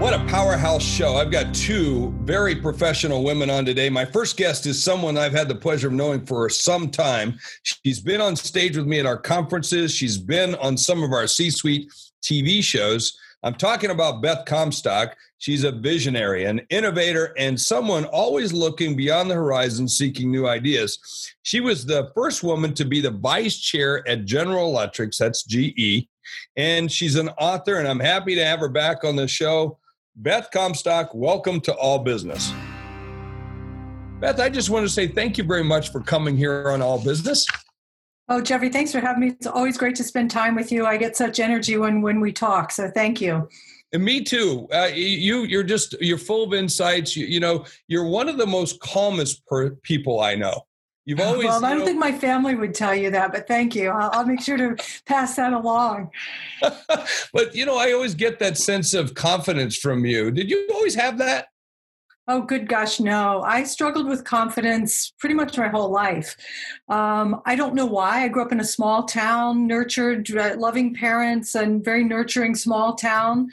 What a powerhouse show. I've got two very professional women on today. My first guest is someone I've had the pleasure of knowing for some time. She's been on stage with me at our conferences, she's been on some of our C suite TV shows. I'm talking about Beth Comstock. She's a visionary, an innovator, and someone always looking beyond the horizon, seeking new ideas. She was the first woman to be the vice chair at General Electric, that's GE, and she's an author, and I'm happy to have her back on the show. Beth Comstock, welcome to All Business. Beth, I just want to say thank you very much for coming here on All Business. Oh, Jeffrey, thanks for having me. It's always great to spend time with you. I get such energy when when we talk, so thank you. And me too. Uh, you you're just you're full of insights. You, you know, you're one of the most calmest per- people I know. You've always. Well, I don't know, think my family would tell you that, but thank you. I'll, I'll make sure to pass that along. but you know, I always get that sense of confidence from you. Did you always have that? Oh, good gosh, no. I struggled with confidence pretty much my whole life. Um, I don't know why. I grew up in a small town, nurtured, uh, loving parents, and very nurturing small town.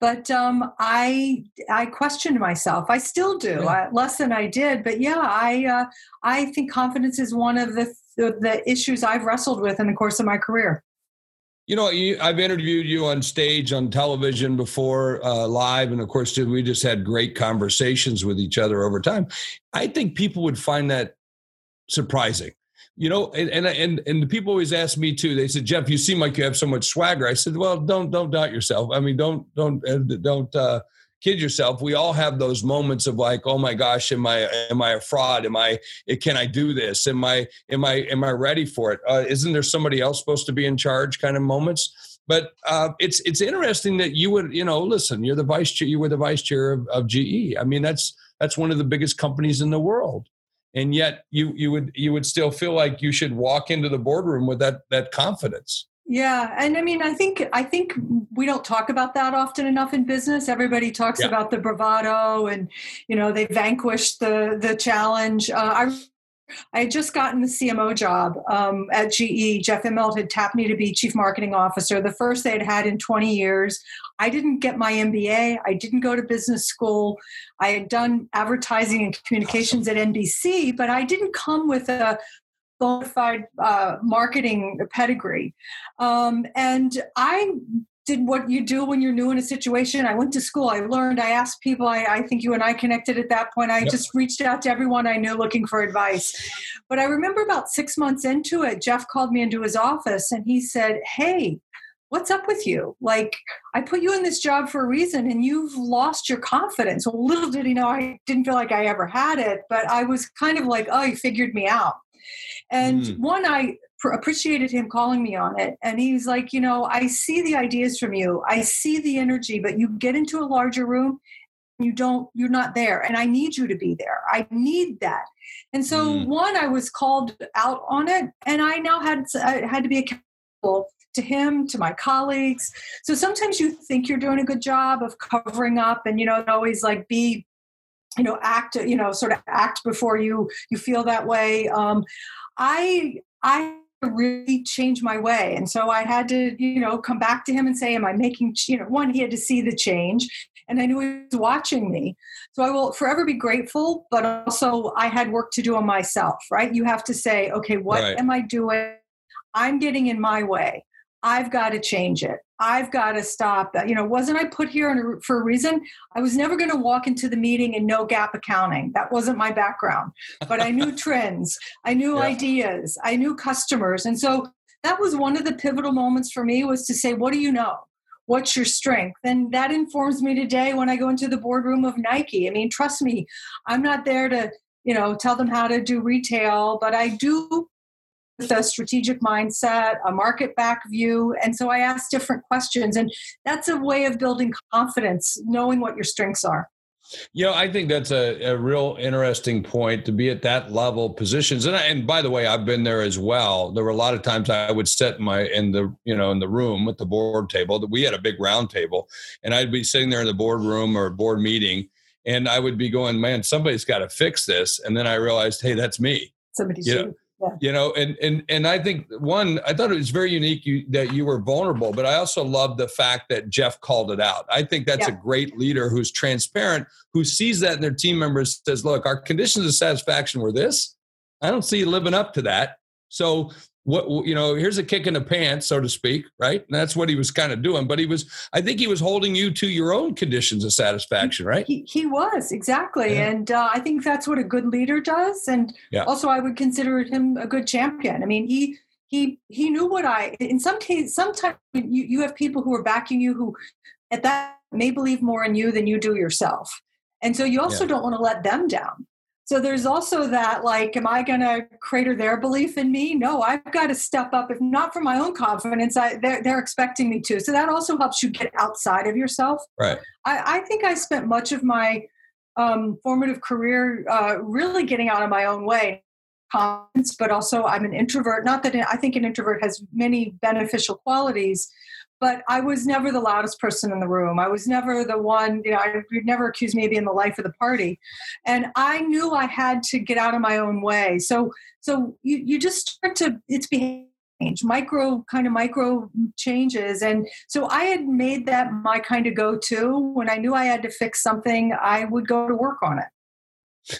But um, I I questioned myself. I still do, yeah. uh, less than I did. But yeah, I uh, I think confidence is one of the, the the issues I've wrestled with in the course of my career. You know, you, I've interviewed you on stage, on television before, uh, live, and of course, we just had great conversations with each other over time. I think people would find that surprising. You know, and and and, and the people always ask me too. They said, "Jeff, you seem like you have so much swagger." I said, "Well, don't don't doubt yourself. I mean, don't don't uh, don't." Uh, kid yourself we all have those moments of like oh my gosh am i am i a fraud? Am i can i do this? Am i am i am i ready for it? Uh, not there somebody else supposed to be in charge kind of moments? But uh, it's it's interesting that you would you know listen you're the vice chair you were the vice chair of, of ge i mean that's that's one of the biggest companies in the world. And yet you you would you would still feel like you should walk into the boardroom with that that confidence yeah, and I mean, I think I think we don't talk about that often enough in business. Everybody talks yeah. about the bravado, and you know they vanquished the the challenge. Uh, I I had just gotten the CMO job um, at GE. Jeff Immelt had tapped me to be chief marketing officer, the first they had had in 20 years. I didn't get my MBA. I didn't go to business school. I had done advertising and communications at NBC, but I didn't come with a bona uh, marketing pedigree. Um, and I did what you do when you're new in a situation. I went to school, I learned, I asked people. I, I think you and I connected at that point. I yep. just reached out to everyone I knew looking for advice. But I remember about six months into it, Jeff called me into his office and he said, Hey, what's up with you? Like, I put you in this job for a reason and you've lost your confidence. Well, little did he know I didn't feel like I ever had it, but I was kind of like, oh, you figured me out. And mm. one, I pr- appreciated him calling me on it. And he's like, you know, I see the ideas from you, I see the energy, but you get into a larger room, you don't, you're not there. And I need you to be there. I need that. And so, mm. one, I was called out on it, and I now had I had to be accountable to him, to my colleagues. So sometimes you think you're doing a good job of covering up, and you know, always like be you know act you know sort of act before you you feel that way. Um i i really changed my way. And so i had to you know come back to him and say am i making you know one he had to see the change and i knew he was watching me. So i will forever be grateful but also i had work to do on myself right? You have to say okay what right. am i doing? I'm getting in my way. I've got to change it. I've got to stop. You know, wasn't I put here for a reason? I was never going to walk into the meeting and know GAAP accounting. That wasn't my background. But I knew trends, I knew yeah. ideas, I knew customers. And so that was one of the pivotal moments for me was to say, what do you know? What's your strength? And that informs me today when I go into the boardroom of Nike. I mean, trust me, I'm not there to, you know, tell them how to do retail, but I do a strategic mindset, a market back view. And so I ask different questions. And that's a way of building confidence, knowing what your strengths are. You know, I think that's a, a real interesting point to be at that level positions. And, and by the way, I've been there as well. There were a lot of times I would sit in my in the you know in the room at the board table. that We had a big round table, and I'd be sitting there in the boardroom or board meeting, and I would be going, "Man, somebody's got to fix this." And then I realized, "Hey, that's me." Somebody's you know, yeah. You know, and and and I think one, I thought it was very unique you, that you were vulnerable, but I also love the fact that Jeff called it out. I think that's yeah. a great leader who's transparent, who sees that in their team members, says, "Look, our conditions of satisfaction were this. I don't see you living up to that. So what you know here's a kick in the pants so to speak right and that's what he was kind of doing but he was i think he was holding you to your own conditions of satisfaction right he, he was exactly yeah. and uh, i think that's what a good leader does and yeah. also i would consider him a good champion i mean he he he knew what i in some cases sometimes you, you have people who are backing you who at that may believe more in you than you do yourself and so you also yeah. don't want to let them down so there's also that like, am I going to crater their belief in me? No, I've got to step up. If not for my own confidence, I, they're, they're expecting me to. So that also helps you get outside of yourself. Right. I, I think I spent much of my um, formative career uh, really getting out of my own way. But also I'm an introvert. Not that I think an introvert has many beneficial qualities, but I was never the loudest person in the room. I was never the one, you know, I, you'd never accuse me of being the life of the party. And I knew I had to get out of my own way. So, so you, you just start to, it's behavior change, micro kind of micro changes. And so I had made that my kind of go to. When I knew I had to fix something, I would go to work on it.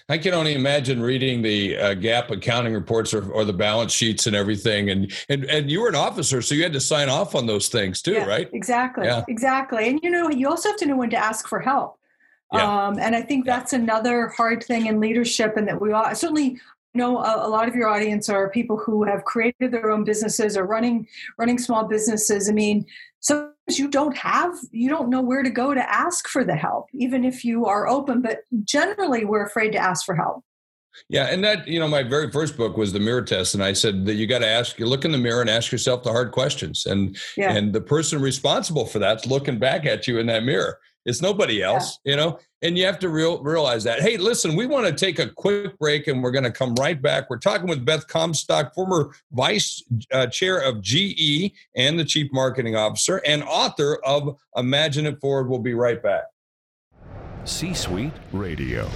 I can only imagine reading the uh, GAAP accounting reports or, or, the balance sheets and everything. And, and and you were an officer, so you had to sign off on those things too, yeah, right? Exactly, yeah. exactly. And you know, you also have to know when to ask for help. Yeah. Um, and I think that's another hard thing in leadership, and that we all certainly know a, a, lot of your audience are people who have created their own businesses or running running small businesses. I mean, so you don't have you don't know where to go to ask for the help even if you are open but generally we're afraid to ask for help yeah and that you know my very first book was the mirror test and i said that you got to ask you look in the mirror and ask yourself the hard questions and yeah. and the person responsible for that's looking back at you in that mirror it's nobody else, yeah. you know, and you have to real, realize that. Hey, listen, we want to take a quick break and we're going to come right back. We're talking with Beth Comstock, former vice uh, chair of GE and the chief marketing officer and author of Imagine It Forward. We'll be right back. C Suite Radio.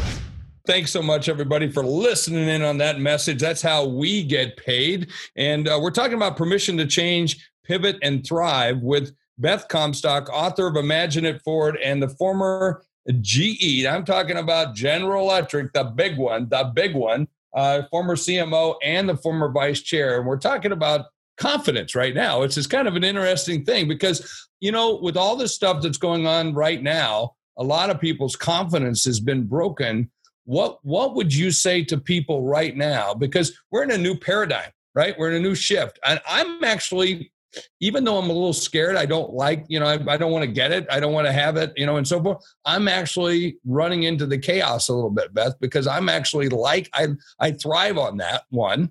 Thanks so much, everybody, for listening in on that message. That's how we get paid. And uh, we're talking about permission to change, pivot, and thrive with Beth Comstock, author of Imagine It Forward, and the former GE. I'm talking about General Electric, the big one, the big one, uh, former CMO and the former vice chair. And we're talking about confidence right now. It's just kind of an interesting thing because, you know, with all this stuff that's going on right now, a lot of people's confidence has been broken. What what would you say to people right now? Because we're in a new paradigm, right? We're in a new shift. And I'm actually even though I'm a little scared, I don't like, you know, I, I don't want to get it. I don't want to have it, you know, and so forth. I'm actually running into the chaos a little bit, Beth, because I'm actually like, I, I thrive on that one.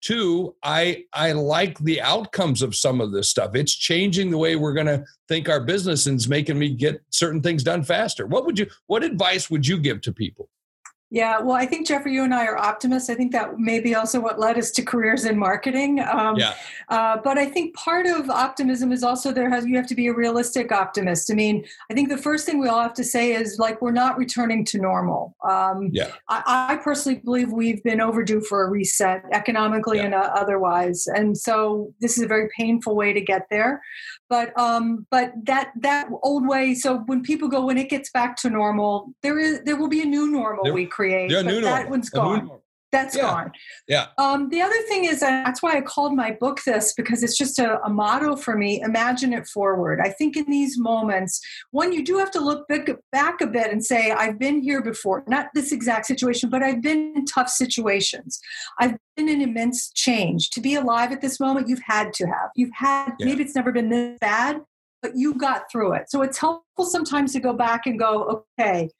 Two, I I like the outcomes of some of this stuff. It's changing the way we're going to think our business and it's making me get certain things done faster. What would you what advice would you give to people? Yeah, well, I think Jeffrey, you and I are optimists. I think that may be also what led us to careers in marketing. Um, yeah. Uh, but I think part of optimism is also there has you have to be a realistic optimist. I mean, I think the first thing we all have to say is like we're not returning to normal. Um, yeah. I, I, personally believe we've been overdue for a reset economically yeah. and uh, otherwise, and so this is a very painful way to get there but um but that that old way so when people go when it gets back to normal there is there will be a new normal there, we create but that normal. one's gone that's yeah. gone. Yeah. Um, the other thing is, that's why I called my book this because it's just a, a, motto for me. Imagine it forward. I think in these moments, one, you do have to look back, back a bit and say, I've been here before. Not this exact situation, but I've been in tough situations. I've been in immense change. To be alive at this moment, you've had to have. You've had, yeah. maybe it's never been this bad, but you got through it. So it's helpful sometimes to go back and go, okay,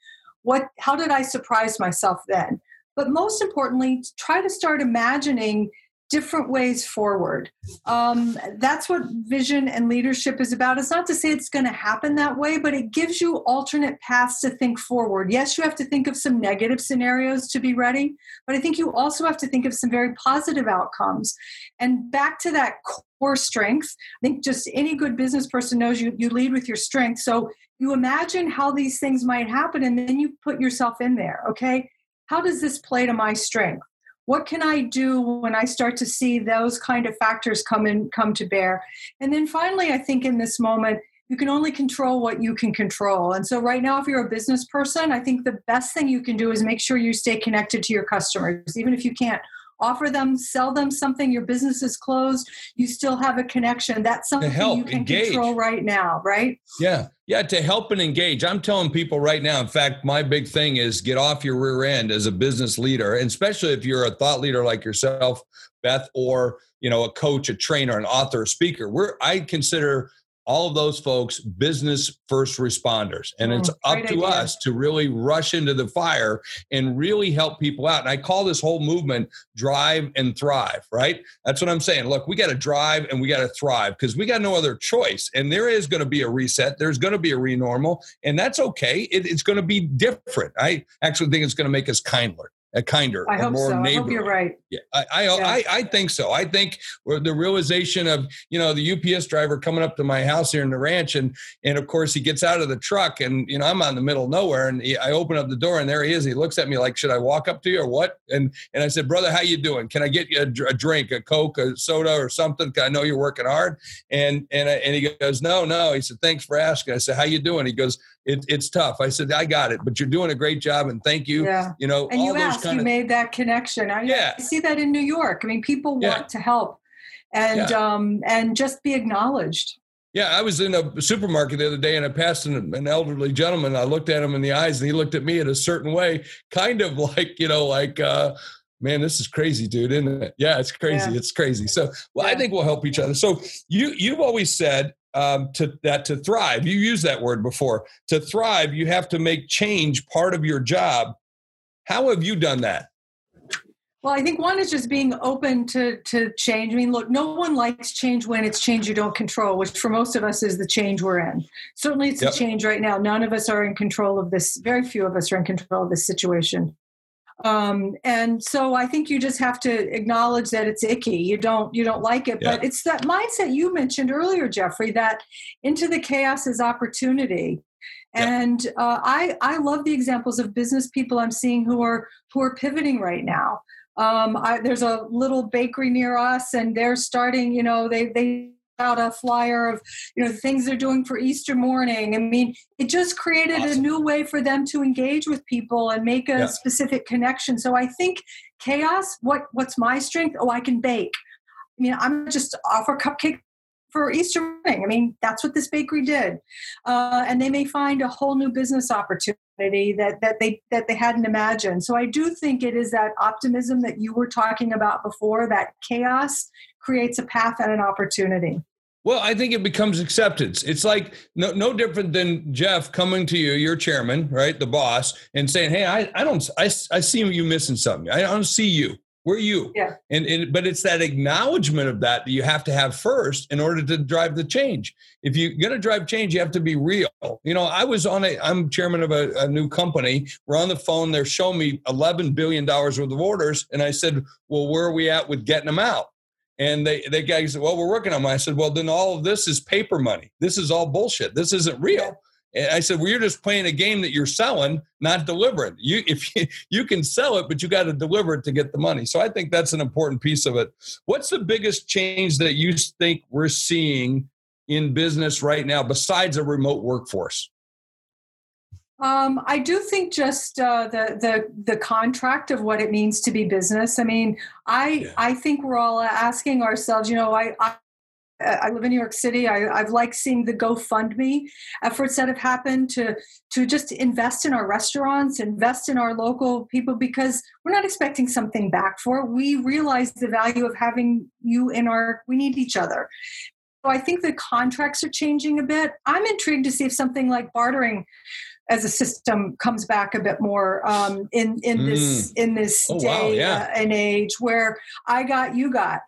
what, how did I surprise myself then? But most importantly, try to start imagining different ways forward. Um, that's what vision and leadership is about. It's not to say it's going to happen that way, but it gives you alternate paths to think forward. Yes, you have to think of some negative scenarios to be ready, but I think you also have to think of some very positive outcomes. And back to that core strength, I think just any good business person knows you, you lead with your strength. So you imagine how these things might happen and then you put yourself in there, okay? How does this play to my strength? what can i do when i start to see those kind of factors come in come to bear and then finally i think in this moment you can only control what you can control and so right now if you're a business person i think the best thing you can do is make sure you stay connected to your customers even if you can't offer them, sell them something, your business is closed, you still have a connection. That's something help, you can engage. control right now, right? Yeah. Yeah, to help and engage. I'm telling people right now, in fact, my big thing is get off your rear end as a business leader, and especially if you're a thought leader like yourself, Beth, or you know, a coach, a trainer, an author, a speaker. We're I consider all of those folks business first responders. And it's mm, up to idea. us to really rush into the fire and really help people out. And i call this whole movement drive and thrive right? That's what i'm saying. Look we got to drive and we got to thrive because we got no other choice. And there is going to be a reset. There's going to be a renormal. And that's okay. It, it's going to be different. I actually think it's going to make us kinder a kinder, I hope more so. I hope you're right. Yeah, I I, oh, yeah. I, I think so. I think the realization of you know the UPS driver coming up to my house here in the ranch, and and of course he gets out of the truck, and you know I'm on the middle of nowhere, and he, I open up the door, and there he is. He looks at me like, "Should I walk up to you or what?" And and I said, "Brother, how you doing? Can I get you a, a drink, a Coke, a soda, or something? I know you're working hard." And and and he goes, "No, no." He said, "Thanks for asking." I said, "How you doing?" He goes, it, "It's tough." I said, "I got it, but you're doing a great job, and thank you." Yeah. You know, and you asked, you of, made that connection. I, yeah. I see that in New York. I mean, people want yeah. to help and yeah. um, and just be acknowledged. Yeah, I was in a supermarket the other day and I passed an, an, elderly gentleman. I looked at him in the eyes and he looked at me in a certain way, kind of like, you know, like, uh, man, this is crazy, dude, isn't it? Yeah, it's crazy. Yeah. It's crazy. So, well. I think we'll help each other. So, you you've always said um, to that to thrive. You used that word before. To thrive, you have to make change part of your job. How have you done that? Well, I think one is just being open to to change. I mean, look, no one likes change when it's change you don't control, which for most of us is the change we're in. Certainly, it's yep. a change right now. None of us are in control of this. Very few of us are in control of this situation. Um, and so I think you just have to acknowledge that it's icky. You don't you don't like it, yep. but it's that mindset you mentioned earlier, Jeffrey. That into the chaos is opportunity. And uh, I I love the examples of business people I'm seeing who are who are pivoting right now. Um, I, there's a little bakery near us, and they're starting. You know, they they out a flyer of you know things they're doing for Easter morning. I mean, it just created awesome. a new way for them to engage with people and make a yeah. specific connection. So I think chaos. What what's my strength? Oh, I can bake. I mean, I'm just offer cupcake for Easter morning. I mean, that's what this bakery did, uh, and they may find a whole new business opportunity that that they that they hadn't imagined. So I do think it is that optimism that you were talking about before. That chaos creates a path and an opportunity. Well, I think it becomes acceptance. It's like no, no different than Jeff coming to you, your chairman, right, the boss, and saying, "Hey, I, I don't, I, I see you missing something. I don't see you. Where are you? Yeah. And, and but it's that acknowledgement of that that you have to have first in order to drive the change. If you're going to drive change, you have to be real. You know, I was on a. I'm chairman of a, a new company. We're on the phone. They're showing me 11 billion dollars worth of orders, and I said, "Well, where are we at with getting them out?" And they, they guy said, well, we're working on them. I said, well, then all of this is paper money. This is all bullshit. This isn't real. And I said, well, you're just playing a game that you're selling, not delivering. You, if you, you can sell it, but you got to deliver it to get the money. So I think that's an important piece of it. What's the biggest change that you think we're seeing in business right now besides a remote workforce? Um, I do think just uh, the the the contract of what it means to be business. I mean, I yeah. I think we're all asking ourselves. You know, I, I I live in New York City. I, have liked seeing the GoFundMe efforts that have happened to to just invest in our restaurants, invest in our local people because we're not expecting something back for it. We realize the value of having you in our. We need each other. So I think the contracts are changing a bit. I'm intrigued to see if something like bartering as a system comes back a bit more um, in in this mm. in this oh, day wow, yeah. uh, and age where I got you got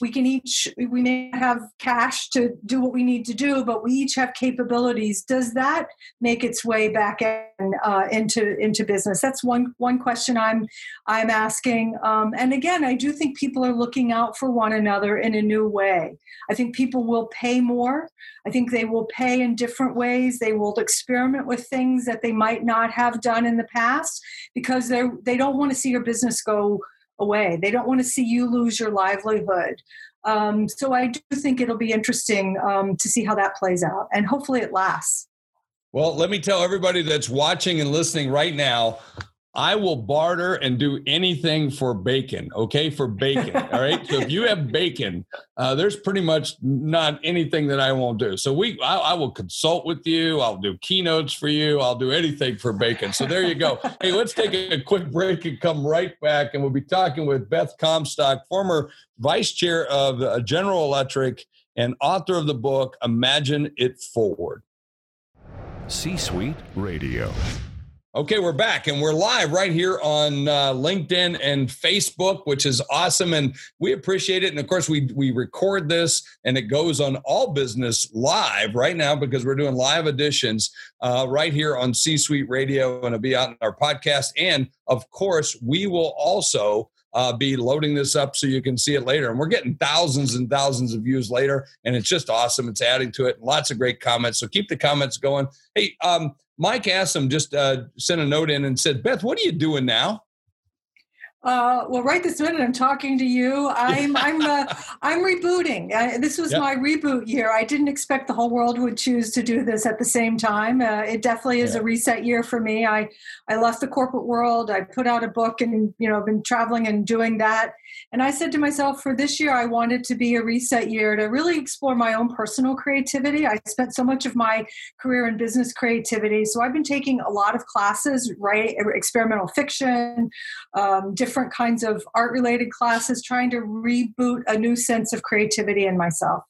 we can each we may have cash to do what we need to do but we each have capabilities. Does that make its way back in, uh, into into business? That's one one question i'm i'm asking. Um, and again i do think people are looking out for one another in a new way. I think people will pay more. I think they will pay in different ways. They will experiment with things that they might not have done in the past because they they don't want to see your business go away. They don't want to see you lose your livelihood. Um, so I do think it'll be interesting um, to see how that plays out, and hopefully it lasts. Well, let me tell everybody that's watching and listening right now I will barter and do anything for bacon. Okay, for bacon. all right. So if you have bacon, uh, there's pretty much not anything that I won't do. So we, I, I, will consult with you. I'll do keynotes for you. I'll do anything for bacon. So there you go. hey, let's take a quick break and come right back, and we'll be talking with Beth Comstock, former vice chair of uh, General Electric and author of the book Imagine It Forward. C Suite Radio. Okay, we're back and we're live right here on uh, LinkedIn and Facebook, which is awesome, and we appreciate it. And of course, we we record this and it goes on All Business live right now because we're doing live editions uh, right here on C Suite Radio, and it'll be out in our podcast. And of course, we will also uh, be loading this up so you can see it later. And we're getting thousands and thousands of views later, and it's just awesome. It's adding to it. Lots of great comments. So keep the comments going. Hey, um, Mike Assam just uh, sent a note in and said, Beth, what are you doing now? Uh, well, right this minute, I'm talking to you. I'm I'm uh, I'm rebooting. Uh, this was yep. my reboot year. I didn't expect the whole world would choose to do this at the same time. Uh, it definitely is yeah. a reset year for me. I I left the corporate world. I put out a book, and you know, been traveling and doing that. And I said to myself, for this year, I wanted to be a reset year to really explore my own personal creativity. I spent so much of my career in business creativity, so I've been taking a lot of classes, right? Experimental fiction, um, different different kinds of art related classes, trying to reboot a new sense of creativity in myself.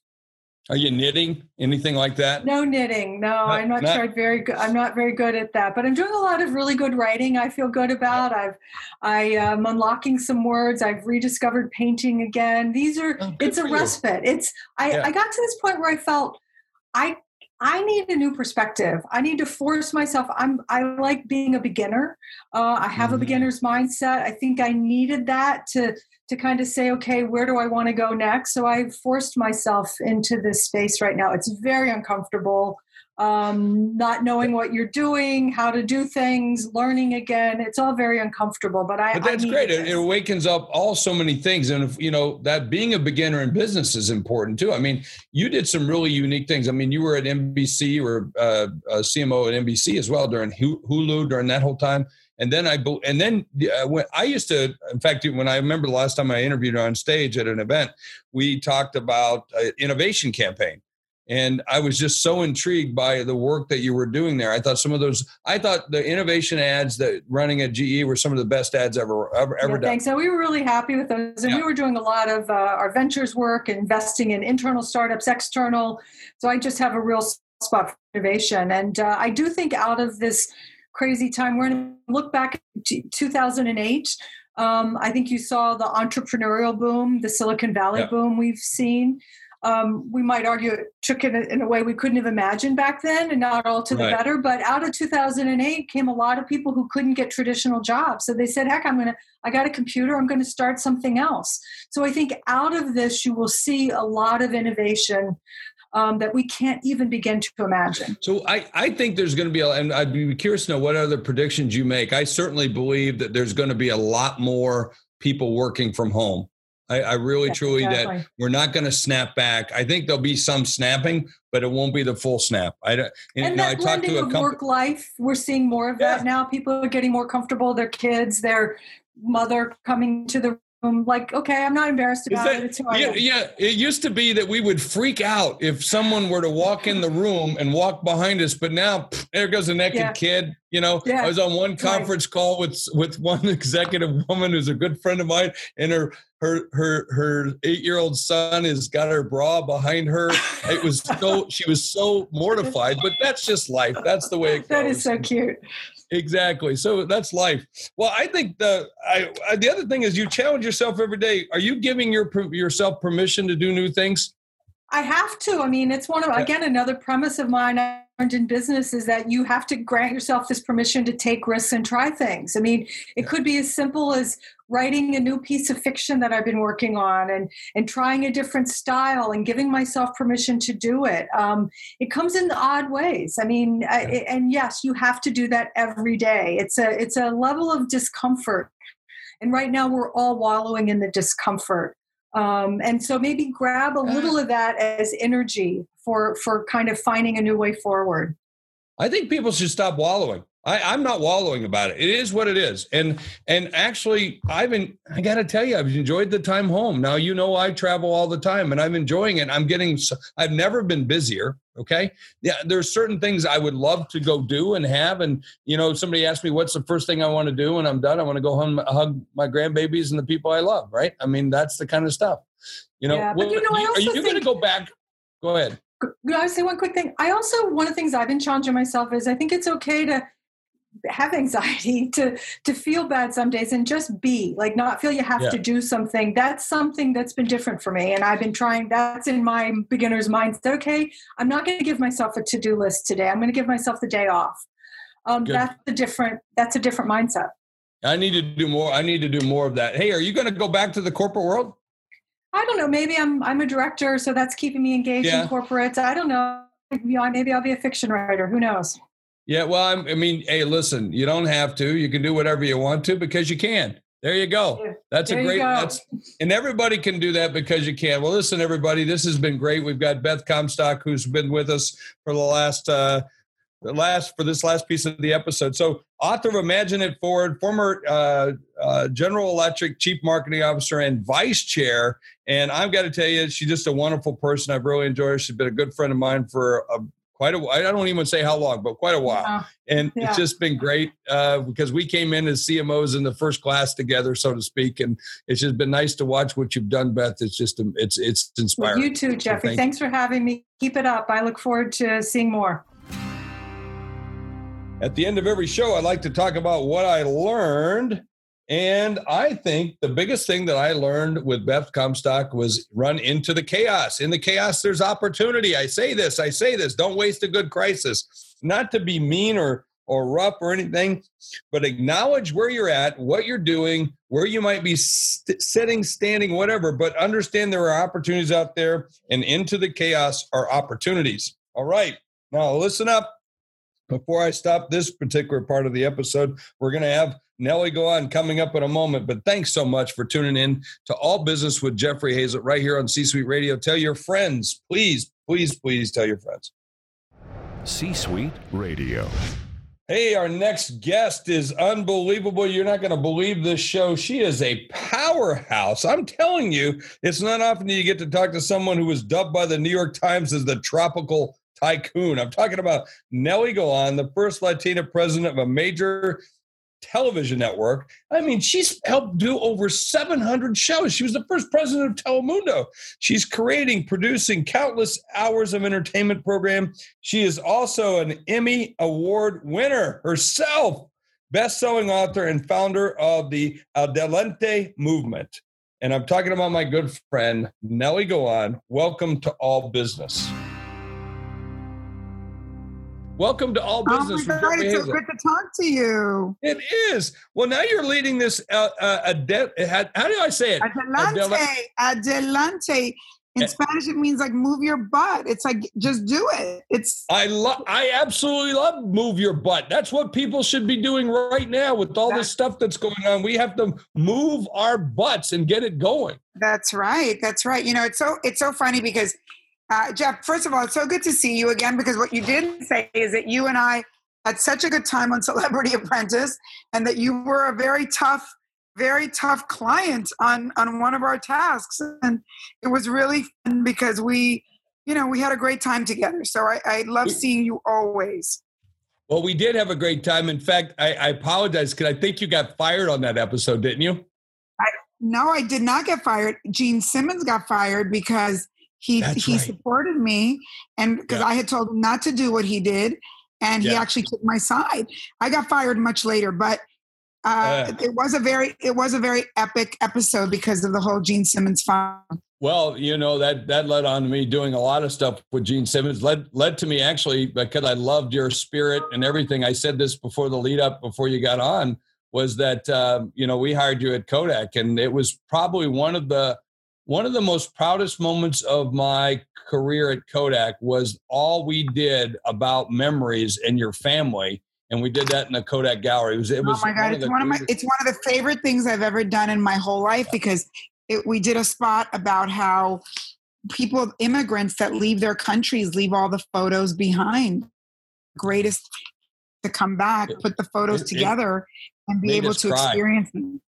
Are you knitting? Anything like that? No knitting. No, not, I'm not, not, sure. I'm very good. I'm not very good at that. But I'm doing a lot of really good writing. I feel good about. I've I am unlocking some words. I've rediscovered painting again. These are. Oh, it's a respite. You. It's. I yeah. I got to this point where I felt I I need a new perspective. I need to force myself. I'm I like being a beginner. Uh, I have mm-hmm. a beginner's mindset. I think I needed that to to kind of say, okay, where do I want to go next? So I forced myself into this space right now. It's very uncomfortable um, not knowing what you're doing, how to do things, learning again. It's all very uncomfortable, but I. But that's I great. It, it, awakens up all so many things, and if, you know that being a beginner in business is important too. I mean, you did some really unique things. I mean, you were at NBC, were uh, a CMO at NBC as well during Hulu during that whole time. And then I and then uh, when I used to, in fact, when I remember the last time I interviewed on stage at an event, we talked about innovation campaign and I was just so intrigued by the work that you were doing there. I thought some of those, I thought the innovation ads that running at GE were some of the best ads ever ever, ever yeah, done. Thanks. So we were really happy with those, and yeah. we were doing a lot of uh, our ventures work, investing in internal startups, external. So I just have a real spot for innovation, and uh, I do think out of this crazy time, we're going to look back to 2008. Um, I think you saw the entrepreneurial boom, the Silicon Valley yeah. boom we've seen um, we might argue it took it in a way we couldn't have imagined back then and not all to the better but out of 2008 came a lot of people who couldn't get traditional jobs so they said heck i'm gonna i got a computer i'm gonna start something else so i think out of this you will see a lot of innovation um, that we can't even begin to imagine. So I, I think there's going to be, a, and I'd be curious to know what other predictions you make. I certainly believe that there's going to be a lot more people working from home. I, I really, yeah, truly, exactly. that we're not going to snap back. I think there'll be some snapping, but it won't be the full snap. I don't. And, and that know, blending of work life, we're seeing more of yeah. that now. People are getting more comfortable. Their kids, their mother coming to the Um, like okay i'm not embarrassed about that, it yeah, yeah it used to be that we would freak out if someone were to walk in the room and walk behind us but now pff, there goes a naked Yeah. kid you know? Yeah. i was on one conference call with with one executive woman who's a good friend of mine and her her her her eight year old son has got her bra behind her. It was so she was so mortified but that's just life. That's the way it goes that is so cute Exactly. So that's life. Well, I think the I, I the other thing is you challenge yourself every day. Are you giving your yourself permission to do new things? I have to. I mean, it's one of again another premise of mine I learned in business is that you have to grant yourself this permission to take risks and try things. I mean, it could be as simple as writing a new piece of fiction that I've been working on and and trying a different style and giving myself permission to do it. Um, it comes in odd ways. I mean, I, and yes, you have to do that every day. It's a it's a level of discomfort, and right now we're all wallowing in the discomfort. Um, and so maybe grab a little of that as energy for for kind of finding a new way forward. I think people should stop wallowing. I, I'm not wallowing about it. It is what it is. And and actually, I've been I got to tell you, I've enjoyed the time home. Now you know I travel all the time, and I'm enjoying it. I'm getting. I've never been busier. Okay, yeah. There's certain things I would love to go do and have. And you know, somebody asked me what's the first thing I want to do, when I'm done. I want to go home, hug my grandbabies and the people I love. Right? I mean, that's the kind of stuff. You know, Yeah, but you know, I are also you going to go back? Go ahead. I say one quick thing? I also one of the things I've been challenging myself is I think it's okay to have anxiety to to feel bad some days and just be like not feel you have Yeah. to do something that's something that's been different for me and i've been trying that's in my beginner's mindset okay i'm not going to give myself a to-do list today i'm going to give myself the day off um, Good. that's a different that's a different mindset I need to do more. I need to do more of that. Hey, are you going to go back to the corporate world? I don't know. Maybe I'm I'm a director, so that's keeping me engaged Yeah. in corporates. I don't know. You know, Maybe I'll be a fiction writer. Who knows? Yeah, well, I'm, I mean, hey, listen, you don't have to. You can do whatever you want to because you can. There you go. That's There a great. That's and everybody can do that because you can. Well, listen, everybody, this has been great. We've got Beth Comstock who's been with us for the last uh, the last for this last piece of the episode. So, author of Imagine It Forward, former uh, uh, General Electric chief marketing officer and vice chair. And I've got to tell you, she's just a wonderful person. I've really enjoyed her. She's been a good friend of mine for a, quite a while. I don't even say how long, but quite a while and Yeah. it's just been great uh, because we came in as CMOs in the first class together, so to speak, and it's just been nice to watch what you've done, Beth. It's just um, it's it's well, inspiring. you too, Jeffrey. thank Thanks for having me. Keep it up. I look forward to seeing more. At the end of every show, I like to talk about what I learned. And I think the biggest thing that I learned with Beth Comstock was run into the chaos. In the chaos, there's opportunity. I say this, I say this. Don't waste a good crisis. Not to be mean or or rough or anything, but acknowledge where you're at, what you're doing, where you might be st- sitting, standing, whatever. But understand there are opportunities out there, and into the chaos are opportunities. All right, now listen up before I stop this particular part of the episode, we're going to have Nely Galán coming up in a moment. But thanks so much for tuning in to All Business with Jeffrey Hayzlett right here on C Suite Radio. Tell your friends, please, please, please tell your friends. C Suite Radio. Hey, our next guest is unbelievable. You're not going to believe this show. She is a powerhouse. I'm telling you, it's not often you get to talk to someone who was dubbed by the New York Times as the tropical tycoon. I'm talking about Nely Galán, the first Latina president of a major television network. I mean, she's helped do over 700 shows. She was the first president of Telemundo. She's creating, producing countless hours of entertainment program. She is also an Emmy Award winner herself, best-selling author and founder of the Adelante movement. And I'm talking about my good friend Nely Galán. Welcome to All Business. Welcome to All Oh Business. my with God, it's so good to talk to you. It is. Well, now you're leading this. Uh, uh, ade- how, how do I say it? Adelante, adelante. In Eh. Spanish, it means like move your butt. It's like just do it. It's I love. I absolutely love move your butt. That's what people should be doing right now with all this stuff that's going on. We have to move our butts and get it going. that's right. That's right. You know, it's so it's so funny because uh, Jeff. First of all, it's so good to see you again because what you did say is that you and I had such a good time on Celebrity Apprentice, and that you were a very tough very tough client on on one of our tasks. And it was really fun because we you know we had a great time together. So i, I love seeing you always. Well we did have a great time. In fact i, I apologize because i think you got fired on that episode didn't you? I, no i did not get fired. Gene simmons got fired because he That's he right. supported me and because yeah. i had told him not to do what he did and yeah. he actually took my side i got fired much later but uh, uh, it was a very it was a very epic episode because of the whole Gene Simmons fun. Well, you know that that led on to me doing a lot of stuff with Gene Simmons. led led to me actually because I loved your spirit and everything. I said this before the lead up before you got on was that uh, you know we hired you at Kodak and it was probably one of the one of the most proudest moments of my career at Kodak was all we did about memories and your family and we did that in the Kodak Gallery. It was. It oh was oh my god! It's one of my. It's one of the favorite things I've ever done in my whole life because it, we did a spot about how people, immigrants that leave their countries, leave all the photos behind. Greatest to come back, put the photos it, together, and be able to cry. experience them.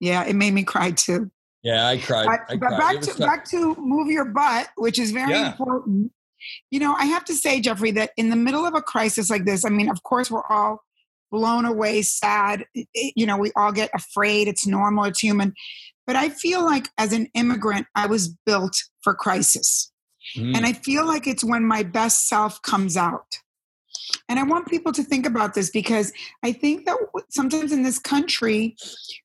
Yeah, it made me cry too. Yeah, I cried. I but cried. back to tough. back to move your butt, which is very yeah. important. You know, I have to say, Jeffrey, that in the middle of a crisis like this, I mean, of course, we're all blown away, sad. You know, we all get afraid. It's normal, it's human. But I feel like as an immigrant, I was built for crisis. Mm. And I feel like it's when my best self comes out. And I want people to think about this because I think that sometimes in this country,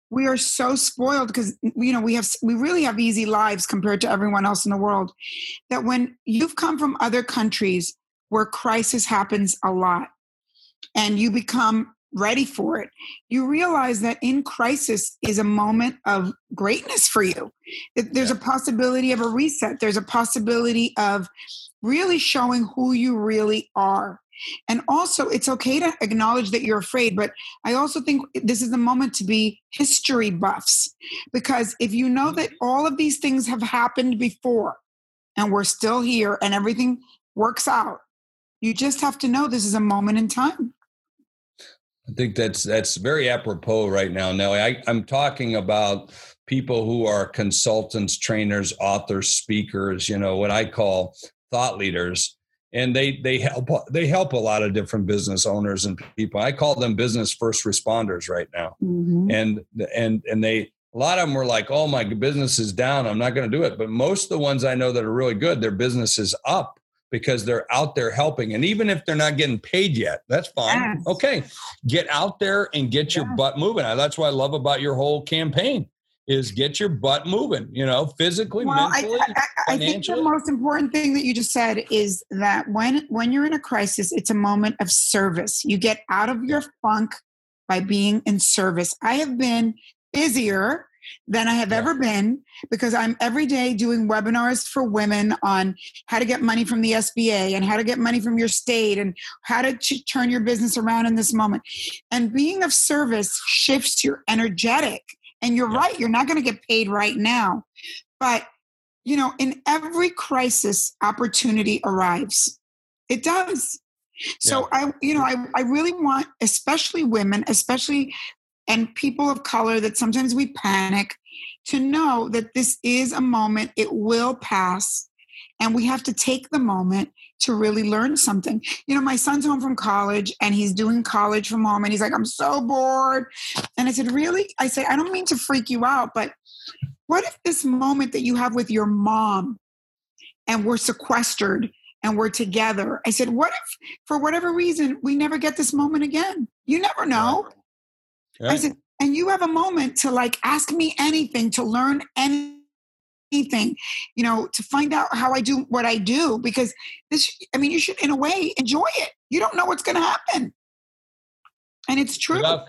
we are so spoiled because you know we have we really have easy lives compared to everyone else in the world that when you've come from other countries where crisis happens a lot and you become ready for it you realize that in crisis is a moment of greatness for you. There's a possibility of a reset. There's a possibility of really showing who you really are and also, it's okay to acknowledge that you're afraid, but I also think this is the moment to be history buffs. Because if you know that mm-hmm. all of these things have happened before and we're still here and everything works out, you just have to know this is a moment in time. I think that's that's very apropos right now, Nely. I, I'm talking about people who are consultants, trainers, authors, speakers, you know, what I call thought leaders and they they help they help a lot of different business owners and people. I call them business first responders right now, mm-hmm. and and and they a lot of them were like, "Oh, my business is down. I'm not going to do it." But most of the ones I know that are really good, their business is up because they're out there helping. And even if they're not getting paid yet, that's fine. Yes. Okay, get out there and get your butt moving. That's what I love about your whole campaign is get your butt moving, you know, physically, well, mentally, I, I, I think the most important thing that you just said is that when when you're in a crisis, it's a moment of service. You get out of your funk by being in service. I have been busier than I have yeah. ever been because I'm every day doing webinars for women on how to get money from the SBA and how to get money from your state and how to ch- turn your business around in this moment. And being of service shifts your energetic and you're right, you're not going to get paid right now. But, you know, in every crisis, opportunity arrives. It does. So yeah. I, you know, I, I really want, especially women, especially and people of color that sometimes we panic to know that this is a moment, it will pass. And we have to take the moment to really learn something. You know, my son's home from college and he's doing college from home and he's like, I'm so bored. And I said, Really? I said, I don't mean to freak you out, but what if this moment that you have with your mom and we're sequestered and we're together? I said, What if for whatever reason we never get this moment again? You never know. Right. I said, and you have a moment to like ask me anything, to learn anything anything, you know, to find out how I do what I do because this, I mean, you should, in a way, enjoy it. You don't know what's going to happen. And it's true. Without,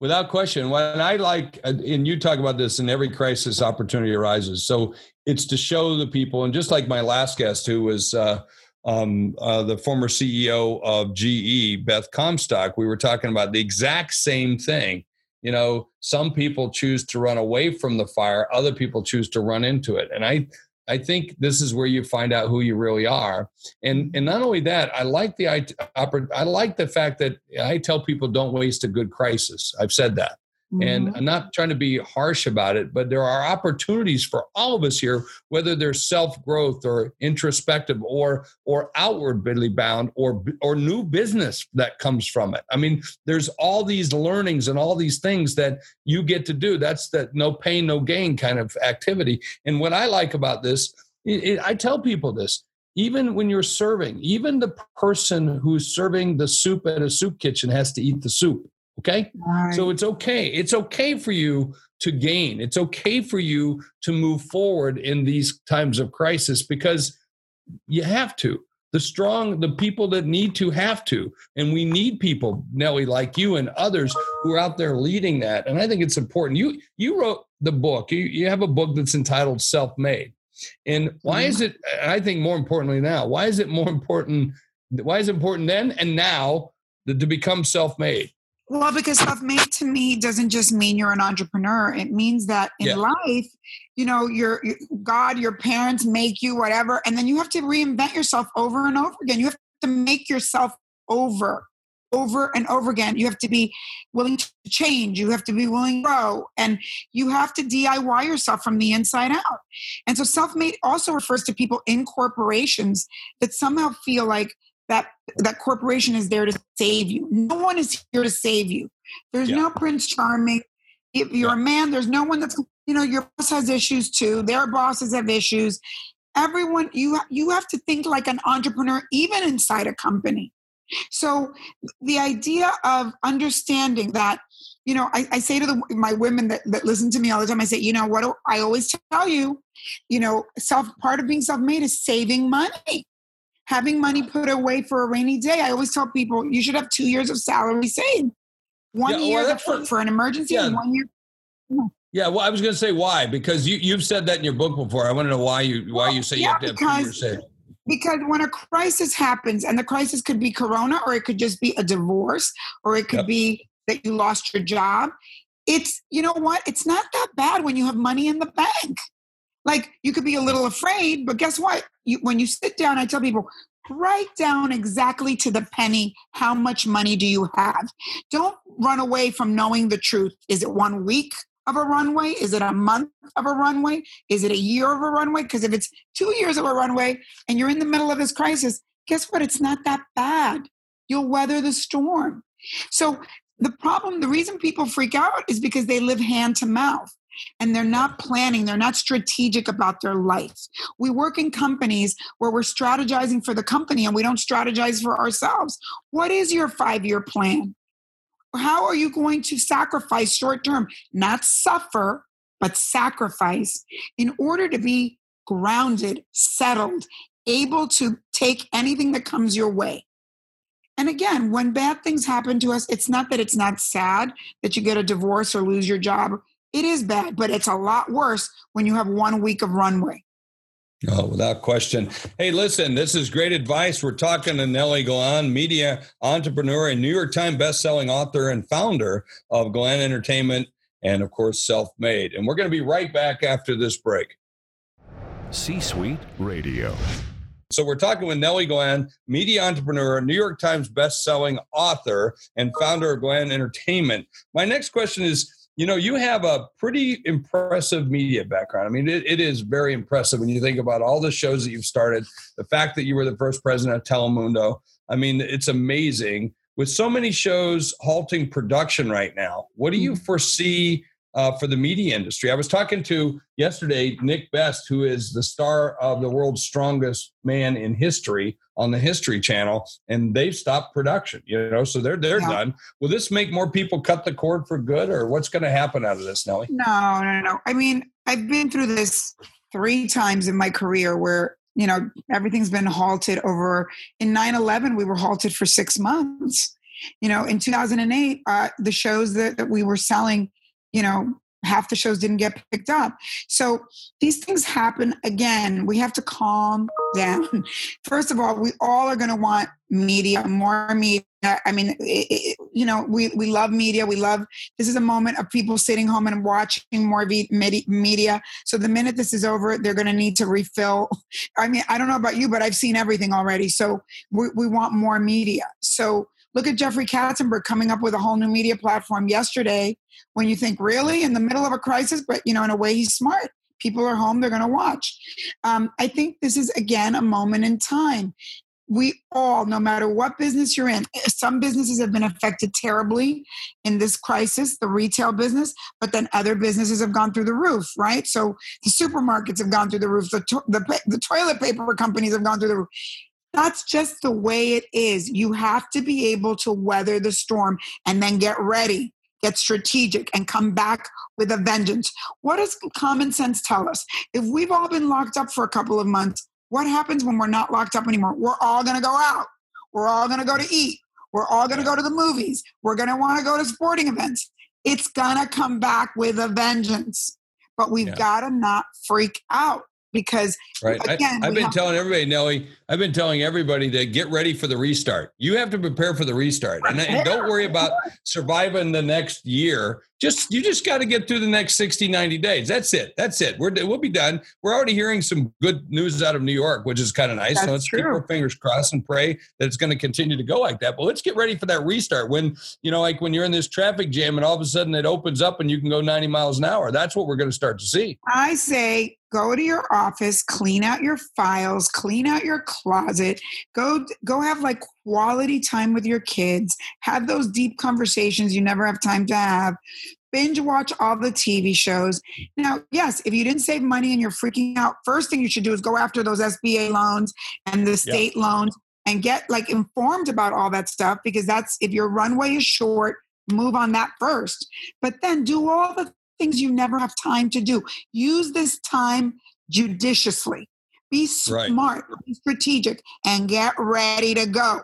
without question. When I like, uh, and you talk about this in every crisis, opportunity arises. So it's to show the people, and just like my last guest, who was, uh, um, uh, the former CEO of GE, Beth Comstock, we were talking about the exact same thing you know some people choose to run away from the fire other people choose to run into it. And i i think this is where you find out who you really are. And and not only that i like the i, I like the fact that i tell people don't waste a good crisis. I've said that And Mhm. I'm not trying to be harsh about it, but there are opportunities for all of us here, whether they're self growth or introspective or or outwardly bound or or new business that comes from it. I mean, there's all these learnings and all these things that you get to do. That's that no pain, no gain kind of activity. And what I like about this, it, it- I tell people this. Even when you're serving, even the person who's serving the soup at a soup kitchen has to eat the soup. Okay. Right. So it's okay. It's okay for you to gain. It's okay for you to move forward in these times of crisis because you have to. The strong, the people that need to have to. And we need people, Nely, like you and others who are out there leading that. And I think it's important. You you wrote the book. You, you have a book that's entitled Self-Made. And why mm-hmm. is it, I think more importantly now, why is it more important? Why is it important then and now that to become self-made? Well, because self-made to me doesn't just mean you're an entrepreneur. It means that in Yeah. life, you know, your your- God, your parents make you whatever, and then you have to reinvent yourself over and over again. You have to make yourself over, over and over again. You have to be willing to change. You have to be willing to grow, and you have to DIY yourself from the inside out. And so, self-made also refers to people in corporations that somehow feel like that that corporation is there to save you. No one is here to save you. There's Yeah. no Prince Charming. If you're a man, there's no one that's you know your boss has issues too. Their bosses have issues. Everyone, you you have to think like an entrepreneur, even inside a company. So the idea of understanding that, you know, I, I say to the, my women that, that listen to me all the time, I say, you know, what I always tell you, you know, self part of being self-made is saving money having money put away for a rainy day. I always tell people you should have two years of salary saved. One Yeah, year for, for an emergency, Yeah. and one year. Yeah, well, I was going to say why because you you've said that in your book before. I want to know why you why you say you Yeah, have to have two because- years saved. Because when a crisis happens, and the crisis could be corona, or it could just be a divorce, or it could Yep. be that you lost your job. It's, you know what? It's not that bad when you have money in the bank. Like you could be a little afraid, but guess what? You, when you sit down, I tell people, write down exactly to the penny how much money do you have. Don't run away from knowing the truth. Is it one week of a runway? Is it a month of a runway? Is it a year of a runway? Because if it's two years of a runway and you're in the middle of this crisis, guess what? It's not that bad. You'll weather the storm. So the problem, the reason people freak out is because they live hand to mouth and they're not planning, they're not strategic about their life. We work in companies where we're strategizing for the company and we don't strategize for ourselves. What is your five year plan? How are you going to sacrifice short term, not suffer, but sacrifice in order to be grounded, settled, able to take anything that comes your way? And again, when bad things happen to us, it's not that it's not sad that you get a divorce or lose your job. It is bad, but it's a lot worse when you have one week of runway. Oh, without question. Hey, listen, this is great advice. We're talking to Nely Galán, media entrepreneur and New York Times bestselling author and founder of Galán Entertainment and, of course, Self Made. And we're going to be right back after this break. C Suite Radio. So we're talking with Nely Galán, media entrepreneur, New York Times best-selling author, and founder of Galán Entertainment. My next question is, you know, you have a pretty impressive media background. I mean, it, it is very impressive when you think about all the shows that you've started, the fact that you were the first president of Telemundo. I mean, it's amazing. With so many shows halting production right now, what do you foresee uh, for the media industry. I was talking to yesterday Nick Best, who is the star of the world's strongest man in history on the History Channel, and they've stopped production. You know, so they're they're Yeah. done. Will this make more people cut the cord for good, or what's going to happen out of this, Nely? No, no, no. I mean, I've been through this three times in my career where, you know, everything's been halted over. In 9 11, we were halted for six months. You know, in 2008, uh, the shows that, that we were selling, you know, half the shows didn't get picked up. So these things happen again. We have to calm down. First of all, we all are going to want media, more media. I mean, it, it, you know, we, we love media. We love this is a moment of people sitting home and watching more media. So the minute this is over, they're going to need to refill. I mean, I don't know about you, but I've seen everything already. So we, we want more media. So Look at Jeffrey Katzenberg coming up with a whole new media platform yesterday. When you think, really, in the middle of a crisis, but you know, in a way, he's smart. People are home; they're going to watch. Um, I think this is again a moment in time we all, no matter what business you're in, some businesses have been affected terribly in this crisis, the retail business, but then other businesses have gone through the roof, right? So the supermarkets have gone through the roof, the, to- the, the toilet paper companies have gone through the roof. That's just the way it is. You have to be able to weather the storm and then get ready, get strategic, and come back with a vengeance. What does common sense tell us? If we've all been locked up for a couple of months, what happens when we're not locked up anymore? We're all going to go out. We're all going to go to eat. We're all going to go to the movies. We're going to want to go to sporting events. It's going to come back with a vengeance. But we've yeah. got to not freak out because right. Again, I, have been telling everybody, Nely, I've been telling everybody to get ready for the restart. You have to prepare for the restart, and, and don't worry about surviving the next year. Just you just got to get through the next 60, 90 days. That's it. That's it. We're we'll be done. We're already hearing some good news out of New York, which is kind of nice. That's so let's true. keep our fingers crossed and pray that it's going to continue to go like that. But let's get ready for that restart. When you know, like when you're in this traffic jam and all of a sudden it opens up and you can go 90 miles an hour. That's what we're going to start to see. I say go to your office, clean out your files, clean out your closet, go go have like quality time with your kids, have those deep conversations you never have time to have. Binge watch all the TV shows. Now, yes, if you didn't save money and you're freaking out, first thing you should do is go after those SBA loans and the state yeah. loans and get like informed about all that stuff because that's if your runway is short, move on that first. But then do all the things you never have time to do. Use this time judiciously. Be smart, right. be strategic, and get ready to go.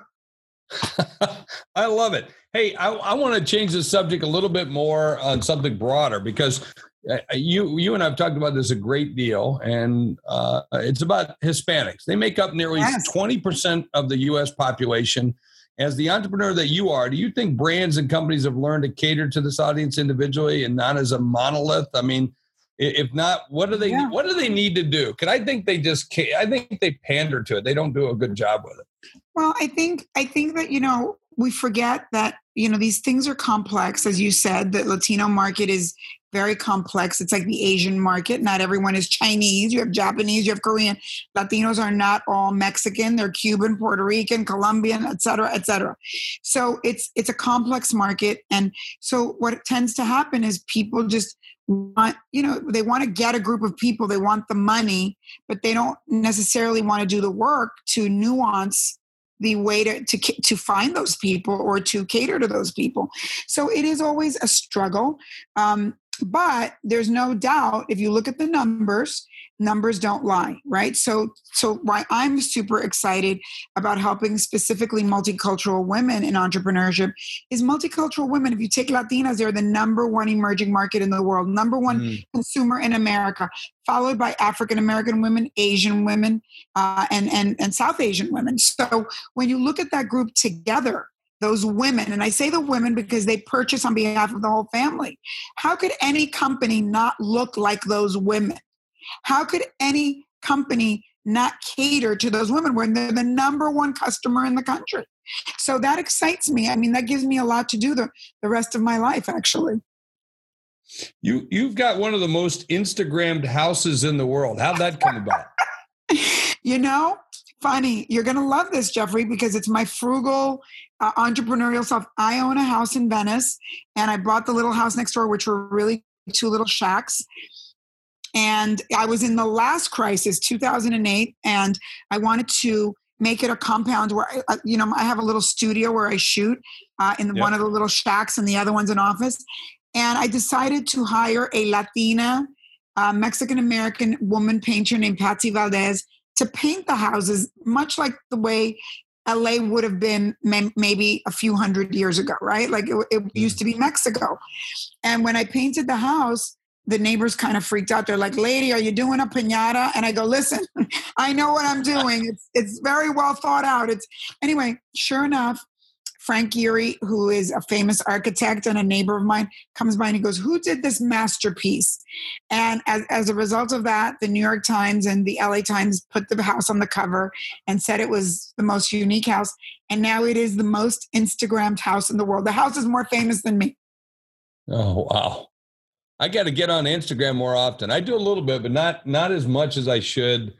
I love it. Hey, I, I want to change the subject a little bit more on something broader because uh, you you and I've talked about this a great deal, and uh, it's about Hispanics. They make up nearly twenty yes. percent of the U.S. population. As the entrepreneur that you are, do you think brands and companies have learned to cater to this audience individually and not as a monolith? I mean, if not, what do they yeah. what do they need to do? Because I think they just I think they pander to it. They don't do a good job with it. Well, I think I think that you know we forget that you know these things are complex, as you said. The Latino market is very complex. It's like the Asian market. Not everyone is Chinese. You have Japanese, you have Korean. Latinos are not all Mexican. They're Cuban, Puerto Rican, Colombian, et cetera, et cetera. So it's it's a complex market. And so what tends to happen is people just want, you know, they want to get a group of people, they want the money, but they don't necessarily want to do the work to nuance the way to, to to find those people or to cater to those people. So it is always a struggle. Um, but there's no doubt if you look at the numbers numbers don't lie right so so why i'm super excited about helping specifically multicultural women in entrepreneurship is multicultural women if you take latinas they're the number one emerging market in the world number one mm. consumer in america followed by african american women asian women uh, and and and south asian women so when you look at that group together those women, and I say the women because they purchase on behalf of the whole family. How could any company not look like those women? How could any company not cater to those women when they're the number one customer in the country? So that excites me. I mean, that gives me a lot to do the, the rest of my life, actually. You you've got one of the most Instagrammed houses in the world. How'd that come about? you know, funny. You're going to love this, Jeffrey, because it's my frugal uh, entrepreneurial self. I own a house in Venice, and I bought the little house next door, which were really two little shacks. And I was in the last crisis, 2008, and I wanted to make it a compound where, I, you know, I have a little studio where I shoot uh, in yep. one of the little shacks, and the other one's an office. And I decided to hire a Latina, uh, Mexican American woman painter named Patssi Valdez to paint the houses much like the way LA would have been maybe a few hundred years ago, right? Like it, it used to be Mexico. And when I painted the house, the neighbors kind of freaked out. They're like, "Lady, are you doing a pinata?" And I go, "Listen, I know what I'm doing. It's it's very well thought out." It's anyway. Sure enough, Frank Gehry, who is a famous architect and a neighbor of mine, comes by and he goes, Who did this masterpiece? And as, as a result of that, the New York Times and the LA Times put the house on the cover and said it was the most unique house. And now it is the most Instagrammed house in the world. The house is more famous than me. Oh, wow. I got to get on Instagram more often. I do a little bit, but not not as much as I should.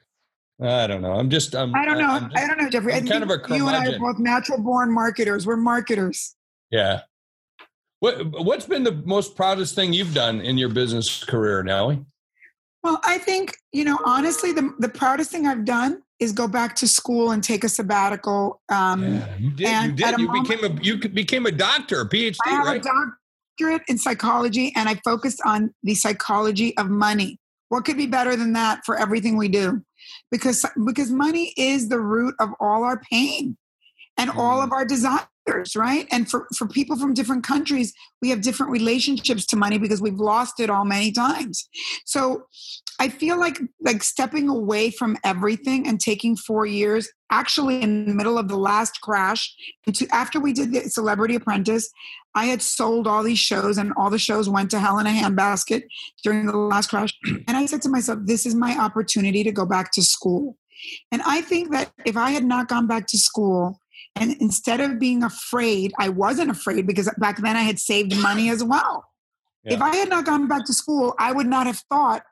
I don't know. I'm just. I'm, I don't know. Just, I don't know, Jeffrey. I'm kind of a you and I are both natural born marketers. We're marketers. Yeah. What What's been the most proudest thing you've done in your business career, Nely? Well, I think you know honestly, the the proudest thing I've done is go back to school and take a sabbatical. Um, yeah, you did. You did. You moment, became a you became a doctor, a PhD, I have right? A doctorate in psychology, and I focused on the psychology of money. What could be better than that for everything we do? Because because money is the root of all our pain and all mm-hmm. of our desires right? And for for people from different countries we have different relationships to money because we've lost it all many times. So i feel like like stepping away from everything and taking 4 years actually in the middle of the last crash into after we did the celebrity apprentice i had sold all these shows and all the shows went to hell in a handbasket during the last crash. And i said to myself this is my opportunity to go back to school. And i think that if i had not gone back to school and instead of being afraid, I wasn't afraid because back then I had saved money as well. Yeah. If I had not gone back to school, I would not have thought,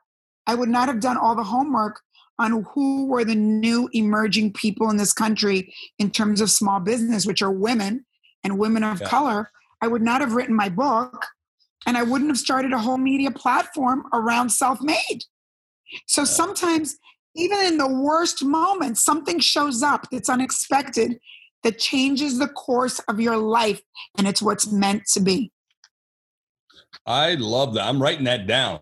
I would not have done all the homework on who were the new emerging people in this country in terms of small business, which are women and women of yeah. color. I would not have written my book and I wouldn't have started a whole media platform around self made. So yeah. sometimes, even in the worst moments, something shows up that's unexpected that changes the course of your life and it's what's meant to be. I love that. I'm writing that down.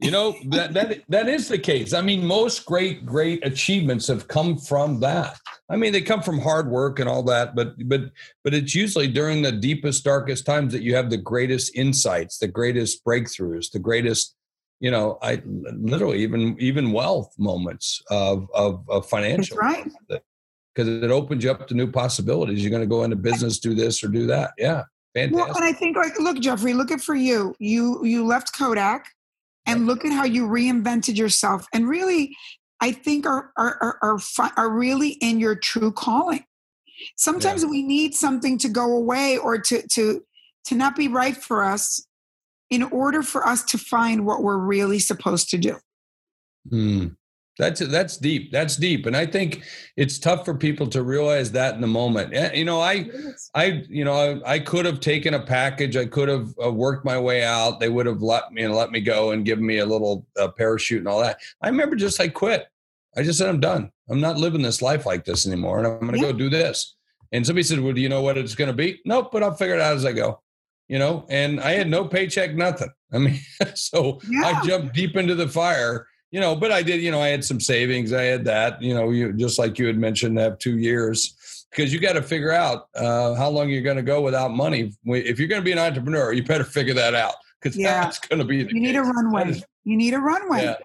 You know, that that that is the case. I mean, most great great achievements have come from that. I mean, they come from hard work and all that, but but but it's usually during the deepest darkest times that you have the greatest insights, the greatest breakthroughs, the greatest you know, I literally even even wealth moments of of, of financial right because it opens you up to new possibilities. You're going to go into business, do this or do that. Yeah, fantastic. Well, and I think like, look, Jeffrey, look at for you. You you left Kodak, and look at how you reinvented yourself, and really, I think are are are are, are really in your true calling. Sometimes yeah. we need something to go away or to to to not be right for us in order for us to find what we're really supposed to do. Hmm. That's that's deep. That's deep, and I think it's tough for people to realize that in the moment. You know, I, I, you know, I, I could have taken a package. I could have uh, worked my way out. They would have let me and let me go and given me a little uh, parachute and all that. I remember just I quit. I just said I'm done. I'm not living this life like this anymore, and I'm going to yeah. go do this. And somebody said, "Well, do you know what it's going to be?" Nope, but I'll figure it out as I go. You know, and I had no paycheck, nothing. I mean, so yeah. I jumped deep into the fire you know, but I did, you know, I had some savings. I had that, you know, you just like you had mentioned, have two years because you got to figure out uh, how long you're going to go without money. If you're going to be an entrepreneur, you better figure that out because yeah. that's going to be. you case. need a runway. Is, you need a runway. Yeah.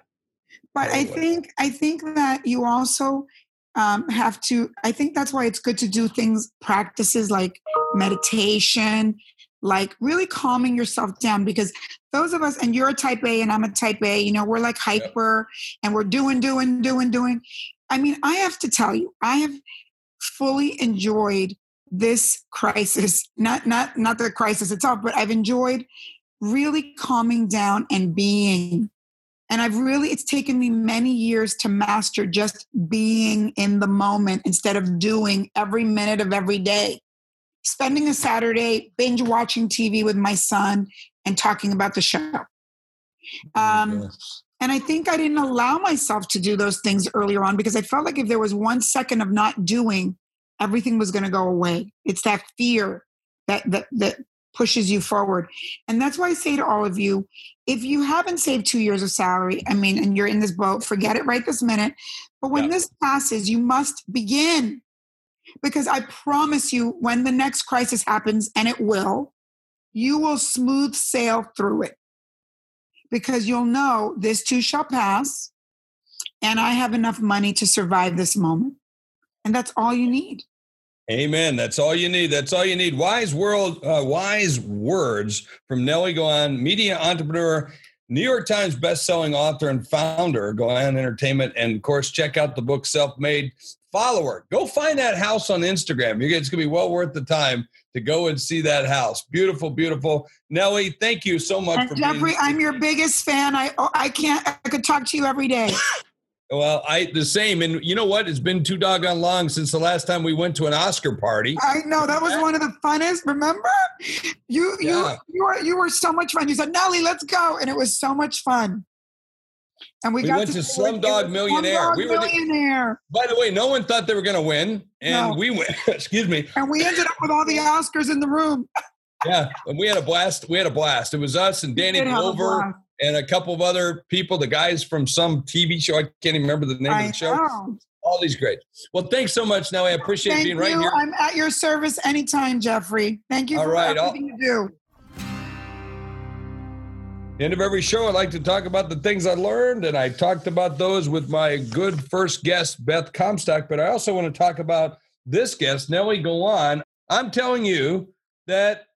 But I think I think that you also um, have to. I think that's why it's good to do things practices like meditation like really calming yourself down because those of us and you're a type a and i'm a type a you know we're like hyper and we're doing doing doing doing. I mean i have to tell you i have fully enjoyed this crisis. Not not not the crisis itself but i've enjoyed really calming down and being. And i've really it's taken me many years to master just being in the moment instead of doing every minute of every day spending a Saturday binge watching TV with my son and talking about the show. Um, and I think I didn't allow myself to do those things earlier on because I felt like if there was one second of not doing, everything was going to go away. It's that fear that, that, that pushes you forward. And that's why I say to all of you if you haven't saved two years of salary, I mean, and you're in this boat, forget it right this minute. But when yeah. this passes, you must begin because I promise you, when the next crisis happens, and it will, you will smooth sail through it because you'll know this too shall pass and I have enough money to survive this moment. And that's all you need. Amen. That's all you need. That's all you need. Wise world, uh, wise words from Nely Galán, media entrepreneur, New York Times best-selling author and founder, Galán Entertainment, and of course, check out the book Self Made. Follower, go find that house on Instagram. It's going to be well worth the time to go and see that house. Beautiful, beautiful. Nely, thank you so much and for Jeffrey. I'm your biggest fan. I oh, I can't. I could talk to you every day. Well, I the same, and you know what? It's been too doggone long since the last time we went to an Oscar party. I know that was one of the funnest. Remember, you Yeah. you you were you were so much fun. You said, "Nely, let's go," and it was so much fun. And we, We got went to it Slumdog Millionaire. Slumdog We were the- Millionaire, By the way, no one thought they were going to win, and No. we went. excuse me. and we ended up with all the Oscars in the room. Yeah, and we had a blast. We had a blast. It was us and Danny Glover and a couple of other people. The guys from some TV show. I can't even remember the name I of the show. know. All these great. Well, thanks so much. Now I appreciate Thank being right here. I'm at your service anytime, Jeffrey. Thank you All for right, everything you do. End of every show, I like to talk about the things I learned, and I talked about those with my good first guest, Beth Comstock. But I also want to talk about this guest, Nely Galán. I'm telling you that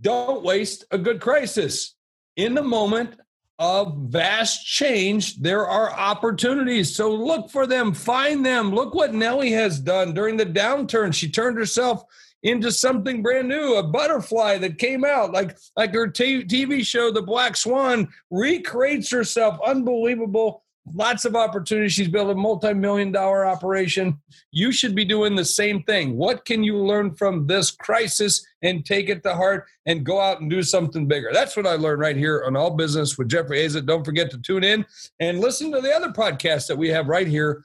don't waste a good crisis. In the moment of vast change, there are opportunities. So look for them, find them. Look what Nely has done during the downturn. She turned herself into something brand new, a butterfly that came out like like her t- TV show, The Black Swan, recreates herself. Unbelievable. Lots of opportunities. She's built a multi-million dollar operation. You should be doing the same thing. What can you learn from this crisis and take it to heart and go out and do something bigger? That's what I learned right here on All Business with Jeffrey Hayzlett. Don't forget to tune in and listen to the other podcasts that we have right here